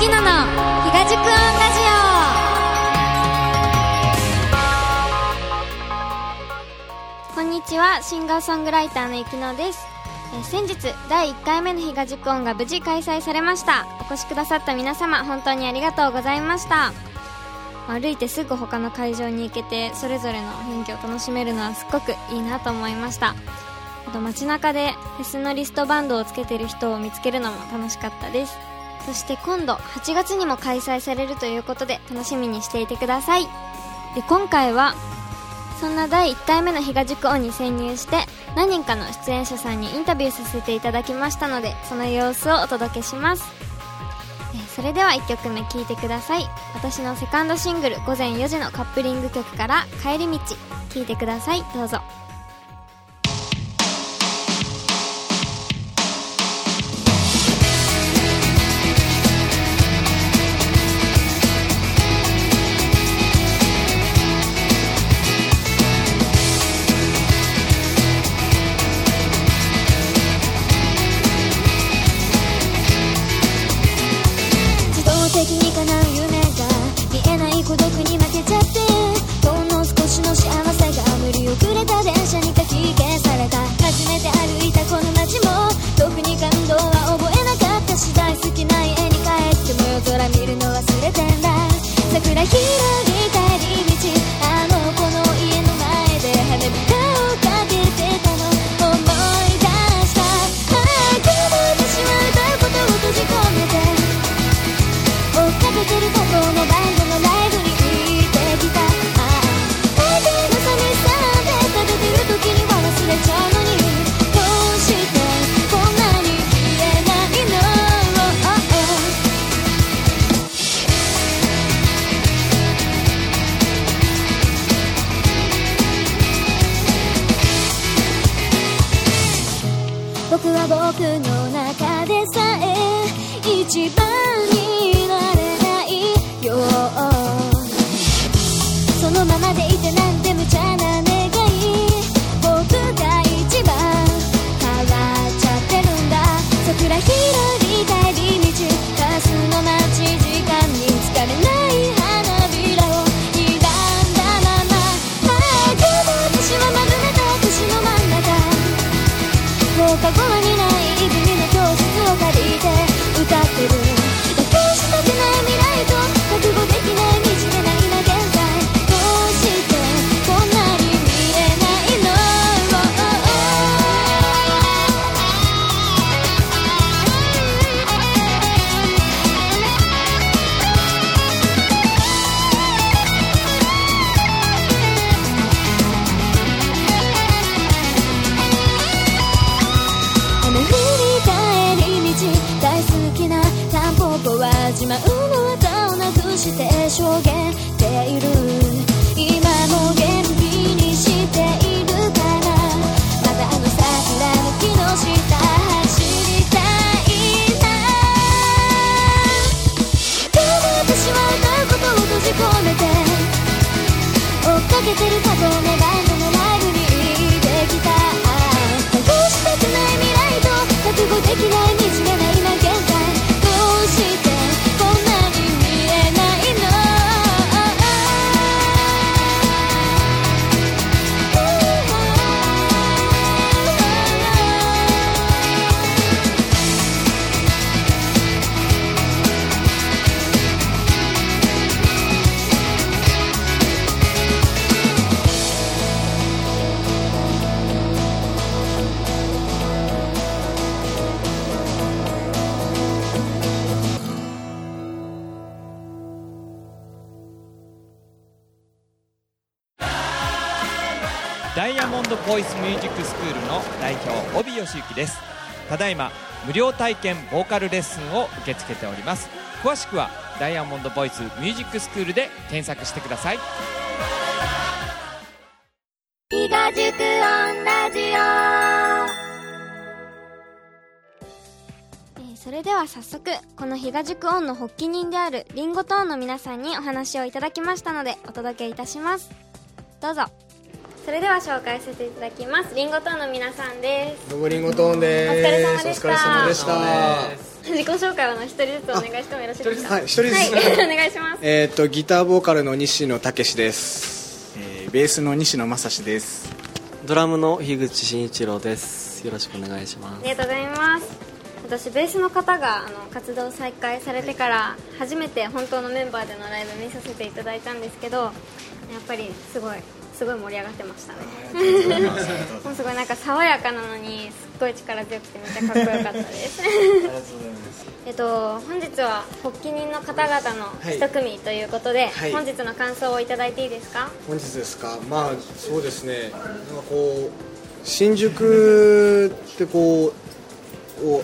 きのの東塾音ラジオ。こんにちはシンガーソングライターのゆきのです。え先日第1回目の東塾音が無事開催されました。お越しくださった皆様本当にありがとうございました。歩いてすぐ他の会場に行けてそれぞれの雰囲気を楽しめるのはすっごくいいなと思いました。あと街中でフェスのリストバンドをつけてる人を見つけるのも楽しかったです。そして今度8月にも開催されるということで楽しみにしていてください。で今回はそんな第1回目の東塾音に潜入して何人かの出演者さんにインタビューさせていただきましたのでその様子をお届けします。それでは1曲目聴いてください。私のセカンドシングル「午前4時」のカップリング曲から「帰り道」聴いてください。どうぞ。ボイスミュージックスクールの代表帯義行です。ただいま無料体験ボーカルレッスンを受け付けております。詳しくはダイヤモンドボイスミュージックスクールで検索してください。東塾オンラジオ。それでは早速この比嘉塾オンの発起人であるリンゴトーンの皆さんにお話をいただきましたのでお届けいたします。どうぞ。それでは紹介させていただきます。リンゴトーンの皆さんです。どうもリンゴトーンです。お疲れ様でした。お疲れ様でした。自己紹介をあの一人ずつお願いしてもよろしいですか？はい一人ずつ。はい、お願いします。えっ、とギターボーカルの西野武です、えーベースの西野正史です。ドラムの樋口真一郎です。よろしくお願いします。ありがとうございます。私ベースの方があの活動再開されてから初めて本当のメンバーでのライブ見させていただいたんですけどやっぱりすごいすごい盛り上がってましたね。もうすごいなんか爽やかなのにすっごい力強くてめっちゃかっこよかったです。えっと本日は発起人の方々の一組ということで、はい。本日の感想をいただいていいですか？本日ですか？まあそうですね。なんかこう新宿ってこう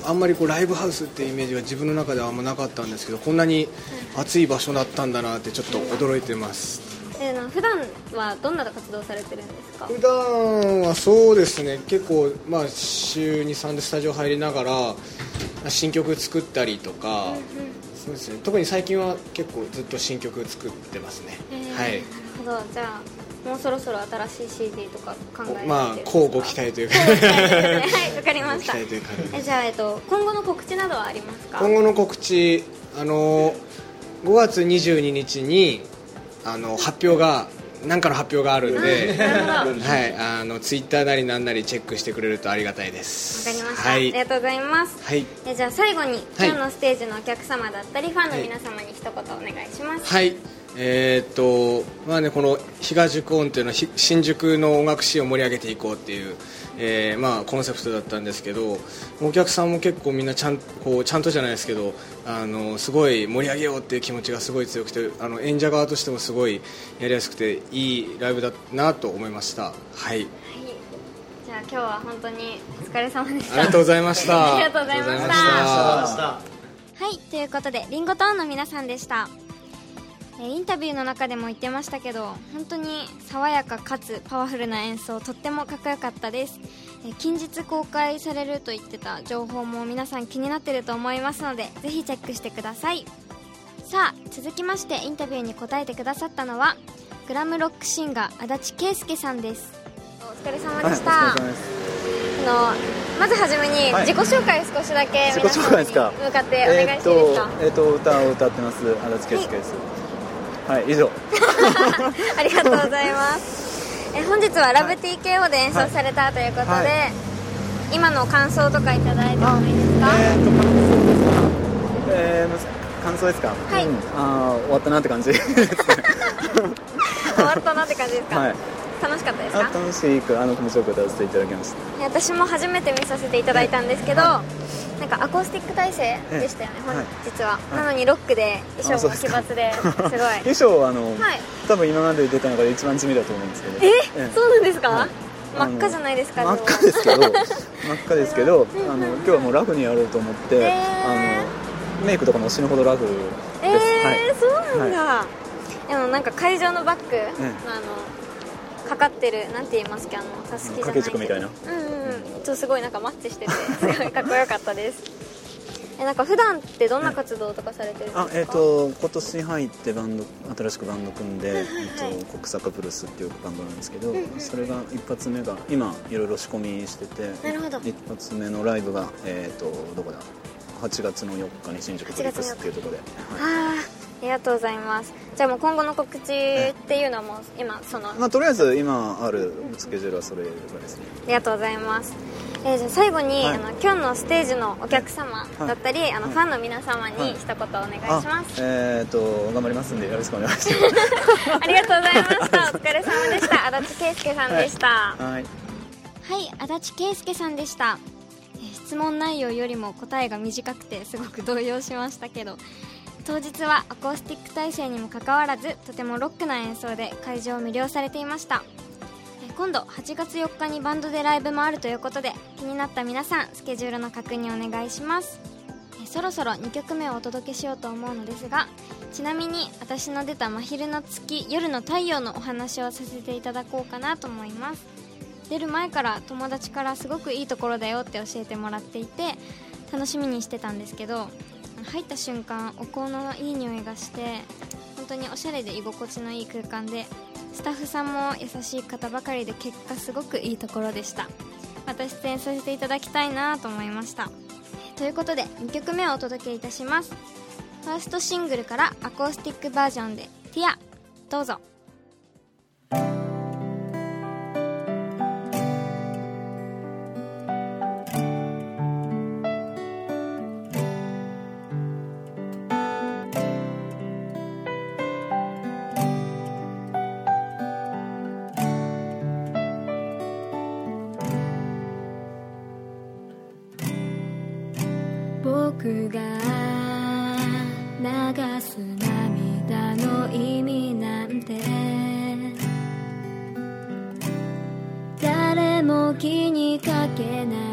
あんまりこうライブハウスっていうイメージが自分の中ではあんまなかったんですけどこんなに暑い場所だったんだなってちょっと驚いてますえー、普段はどんな活動されてるんですか？普段はそうですね。結構まあ週23でスタジオ入りながら新曲作ったりとか、そうですね。特に最近は結構ずっと新曲作ってますね、えーはい。なるほど。じゃあもうそろそろ新しい CD とか考えて。まあ交互期待というか。はいわかりました。えじゃあ、えっと、今後の告知などはありますか？今後の告知あの5月22日にあの発表が何かの発表があるんで、はい、あのツイッターなりなんなりチェックしてくれるとありがたいです。わかりました、はい。ありがとうございます。はい。えじゃあ最後にはい。今日のステージのお客様だったり、ファンの皆様に一言お願いします、はい。えーっとまあねこの東宿音っていうのはひ新宿の音楽シーンを盛り上げていこうっていう、えーまあコンセプトだったんですけどお客さんも結構みんなちゃんこうちゃんとじゃないですけどあのすごい盛り上げようっていう気持ちがすごい強くてあの演者側としてもすごいやりやすくていいライブだなと思いました。はい。はい。じゃあ今日は本当にお疲れ様でした。ありがとうございました。ありがとうございました。ありがとうございました。はいということでリンゴトーンの皆さんでした。えーインタビューの中でも言ってましたけど本当に爽やかかつパワフルな演奏とってもかっこよかったです。えー近日公開されると言ってた情報も皆さん気になってると思いますのでぜひチェックしてください。さあ続きましてインタビューに答えてくださったのはグラムロックシンガー足立圭介さんです。お疲れ様でした、あのまずはじめにはい。自己紹介を少しだけ皆様に紹介ですか向かってお願いしていいですか、えっ、と、えっと歌を歌ってます足立圭介です。はい、以上。ありがとうございます。え本日はラブ TKO で演奏されたということで、はい。今の感想とかいただいてもいいですか？えっ、と感想ですか？えー、感想ですか？はい。うん、あー終わったなって感じ 終わったなって感じですか、はい楽しかったですあか楽しくあの気持ちよく歌わせていただきました。え私も初めて見させていただいたんですけど、なんかアコースティック体制でしたよね、はい本日は、なのにロックで衣装も奇抜ですごい。衣装はあの、はい。多分今まで出た中で一番地味だと思うんですけど。え？えそうなんですか、はい。真っ赤じゃないですか真っ赤ですけど 真っ赤ですけどあの今日はもうラフにやろうと思って、えー。あのメイクとかも死ぬほどラフです、えーはい。そうなんだ、でもなんか会場のバックのえあのかかってるなんて言いますかあのたすきじゃない掛け軸みたいな。うんうんうん。ちょっとすごいなんかマッチしてて。すごいかっこよかったです。えなんか普段ってどんな活動とかされてるんですか？あえっ、と今年入ってバンド新しくバンド組んで、えっと、国坂ブルースっていうバンドなんですけど、それが一発目が今いろいろ仕込みしててなるほど。一発目のライブがえっ、とどこだ？8月の4日に新宿トリックスっていうところで、はい。あー。ありがとうございますじゃあもう今後の告知っていうのはもう今そのまあ、とりあえず今あるスケジュールはそれがですねありがとうございます。えーじゃあ最後に、はいあの今日のステージのお客様だったり、あのはいファンの皆様に一言お願いします。えっ、と頑張りますんでよろしくお願いします ありがとうございました。お疲れ様でした。足立圭介さんでした。ははいい、足立圭介さんでした。えー質問内容よりも答えが短くてすごく動揺しましたけど当日はアコースティック体制にもかかわらずとてもロックな演奏で会場を魅了されていました。今度8月4日にバンドでライブもあるということで気になった皆さんスケジュールの確認お願いします。そろそろ2曲目をお届けしようと思うのですがちなみに私の出た真昼の月夜の太陽のお話をさせていただこうかなと思います。出る前から友達からすごくいいところだよって教えてもらっていて楽しみにしてたんですけど入った瞬間お香のいい匂いがして本当におしゃれで居心地のいい空間でスタッフさんも優しい方ばかりで結果すごくいいところでした。また出演させていただきたいなと思いました。ということで2曲目をお届けいたします。ファーストシングルからアコースティックバージョンで「ティアどうぞ。が流す涙の意味なんて。誰も気にかけない。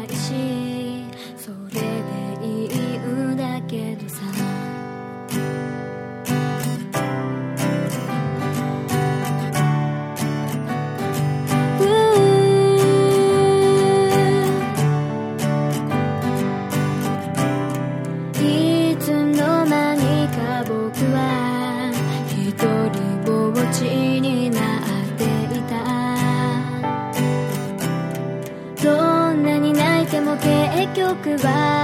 結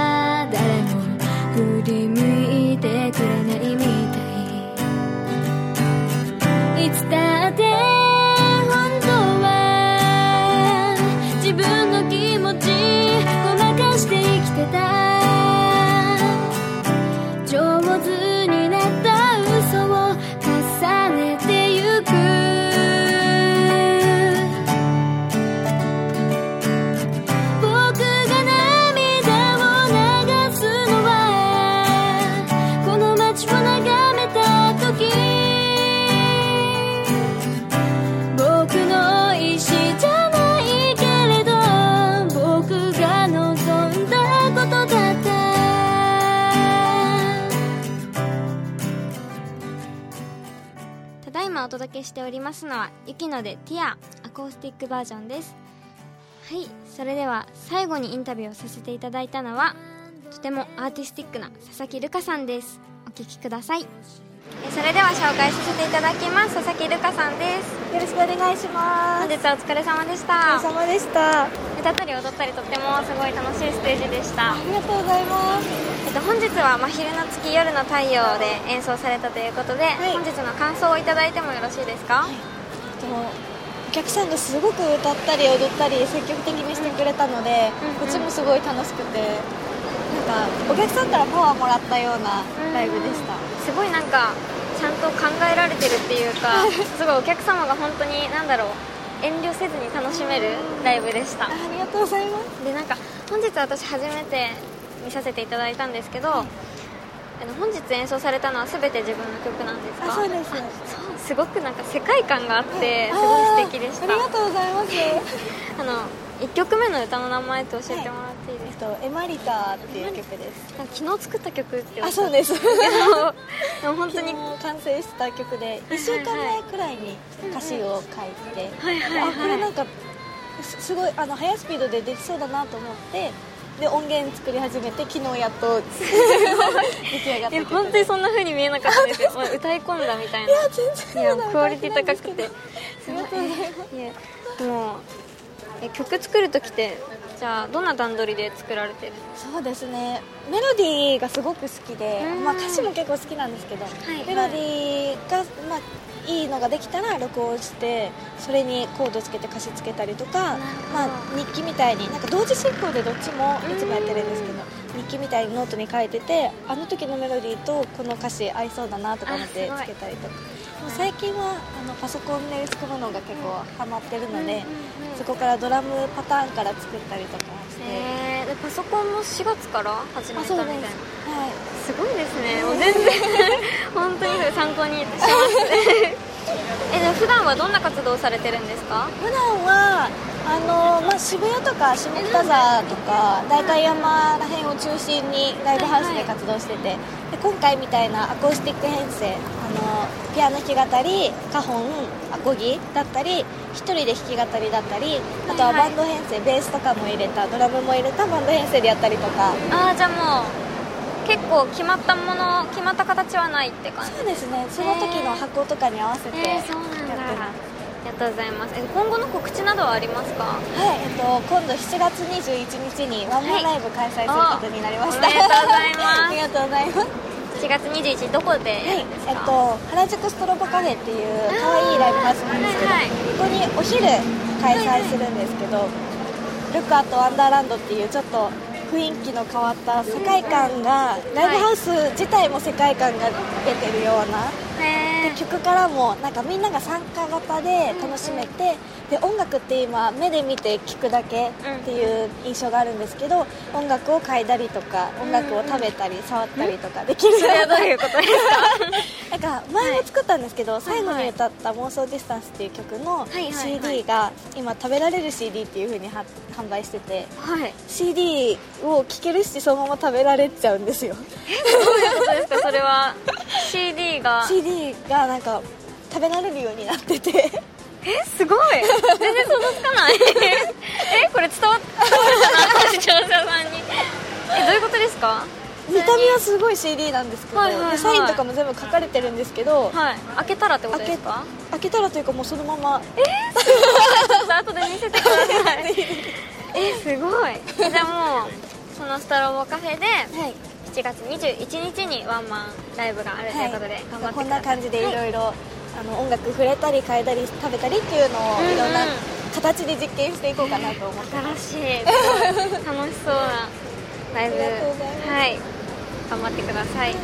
届けしておりますのはゆきので「ティアアコースティックバージョンです。はいそれでは最後にインタビューをさせていただいたのはとてもアーティスティックな佐々木瑠香さんです。お聴きください。えそれでは紹介させていただきます。佐々木瑠香さんです。よろしくお願いします。本日はお疲れ様でした。お疲れ様でした。あ歌ったり踊ったりとってもすごい楽しいステージでした。りがとうございますと、本日は真昼の月夜の太陽で演奏されたということで、い。本日の感想をいただいてもよろしいですか、でもお客さんがすごく歌ったり踊ったり積極的にしてくれたので、うんこっちもすごい楽しくてなんかお客さんからパワーもらったようなライブでした、すごいなんかちゃんと考えられてるっていうかすごいお客様が本当に何だろう遠慮せずに楽しめるライブでした。ありがとうございます。でなんか本日私初めて見させていただいたんですけど、あの本日演奏されたのは全て自分の曲なんですか？あそうですそうす。ごくなんか世界観があってすあごいー素敵でした。ありがとうございます。あの1曲目の歌の名前って教えてもらっていいですか、えっとエマリタっていう曲です。昨日作った曲ってあそうです。す でも本当に。完成した曲で1週間前くらいに歌詞を書いて、はいはいはいあこれなんかすすごいあの速いスピードでできそうだなと思ってで音源作り始めて昨日やっと 出来上がったいや曲本当にそんな風に見えなかったですよもう歌い込んだみたいな。いや全然いやクオリティ高くて。ありがとうございいやもうえ曲作る時ってじゃあどんな段取りで作られてる？そうですね。メロディーがすごく好きでうん、まあ、歌詞も結構好きなんですけど、い。メロディーが、まあ、いいのができたら録音してそれにコードつけて歌詞つけたりとか、まあ、日記みたいになんか同時進行でどっちもいつもやってるんですけど日記みたいにノートに書いててあの時のメロディーとこの歌詞合いそうだなとか思ってつけたりとか。最近はあのパソコンで打ち込むのが結構ハマってるので、そこからドラムパターンから作ったりとかして。えー、でパソコンも4月から始めたみたいな。はいすごいですね。もう全然本当にそれ参考にします え普段はどんな活動をされてるんですか？普段はあの、まあ、渋谷とか下北沢とか代官山ら辺を中心にライブハウスで活動してて、で今回みたいなアコースティック編成あのピアノ弾き語りカホンアコギだったり一人で弾き語りだったりあとはバンド編成、ベースとかも入れたドラムも入れたバンド編成でやったりとか。ああじゃあもう結構決まったもの決まった形はないって感じ。そうですね。その時の箱とかに合わせてえやってー、そうなんだ。ますいやりがとうございますえ今後の告知などはありますか？はい、えっと、今度7月21日にワンマンライブ開催することになりました、おめでとうございます。ありがとうございます。7月21日どこで？はい、えっと、原宿ストロボカフェっていう可愛いライブハウスなんですけど、はいはいここにお昼開催するんですけど、ルクアットワンダーランドっていうちょっと雰囲気の変わった世界観が、ライブハウス自体も世界観が出てるような、へー。曲からもなんかみんなが参加型で楽しめて、で音楽って今目で見て聴くだけっていう印象があるんですけど音楽を嗅いだりとか音楽を食べたり触ったりとかできるどういうことですか？なんか前も作ったんですけど、最後に歌った「妄想ディスタンス」っていう曲のはいはいはい。CD が今食べられる CD っていう風には販売しててはい。CD を聴けるしそのまま食べられちゃうんですよ。どういうことですか？それは CD が CD がなんか食べられるようになっててえすごい。全然想像つかない。えこれ伝わったかな視聴者さんに。えどういうことですか？見た目はすごい CD なんですけど、はいはいはい。でサインとかも全部書かれてるんですけど、はい。開けたらってことですか？開けたらというかもうそのまま。ちょっと後で見せてください。えすごい。じゃあもうそのストロボカフェではい、7月21日にワンマンライブがあるということで頑張ってこんくださない感じでいろいろあの音楽触れたり変えたり食べたりっていうのをうんうんいろんな形で実験していこうかなと思って。ます新しい楽しそうなライブ。はい。頑張ってください。えっ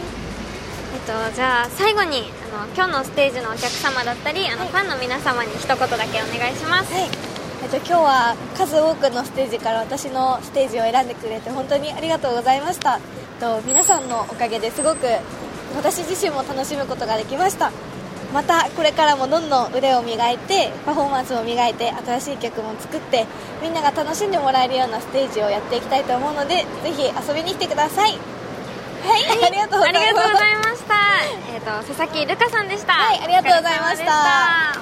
とじゃあ最後にあの今日のステージのお客様だったりあの、ファンの皆様に一言だけお願いします。はい。えっと、今日は数多くのステージから私のステージを選んでくれて本当にありがとうございました、えっと、皆さんのおかげですごく私自身も楽しむことができましたまたこれからもどんどん腕を磨いてパフォーマンスを磨いて新しい曲も作ってみんなが楽しんでもらえるようなステージをやっていきたいと思うのでぜひ遊びに来てください。はい、ありがとうございありがとうございました。えっ、と佐々木瑠香さんでした。はいありがとうございました。は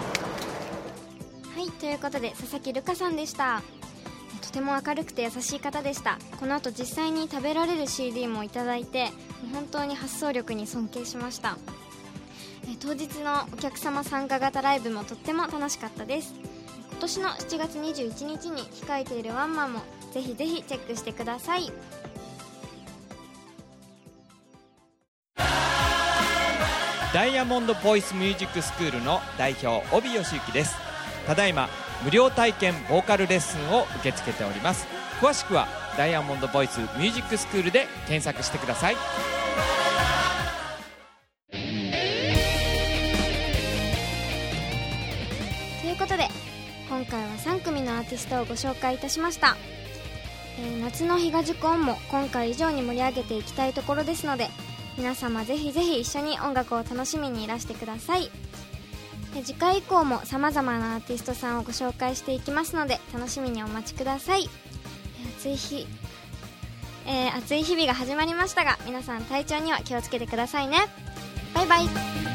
いということで佐々木瑠香さんでした。とても明るくて優しい方でした。この後実際に食べられる CD もいただいて本当に発想力に尊敬しました。え当日のお客様参加型ライブもとっても楽しかったです。今年の7月21日に控えているワンマンもぜひぜひチェックしてください。ダイヤモンドボイスミュージックスクールの代表帯義行です。ただいま無料体験ボーカルレッスンを受け付けております。詳しくはダイヤモンドボイスミュージックスクールで検索してください。今回は3組のアーティストをご紹介いたしました、えー夏の日が塾音も今回以上に盛り上げていきたいところですので皆様ぜひぜひ一緒に音楽を楽しみにいらしてください。次回以降もさまざまなアーティストさんをご紹介していきますので楽しみにお待ちください。暑い日。えー暑い日々が始まりましたが皆さん体調には気をつけてくださいね。バイバイ。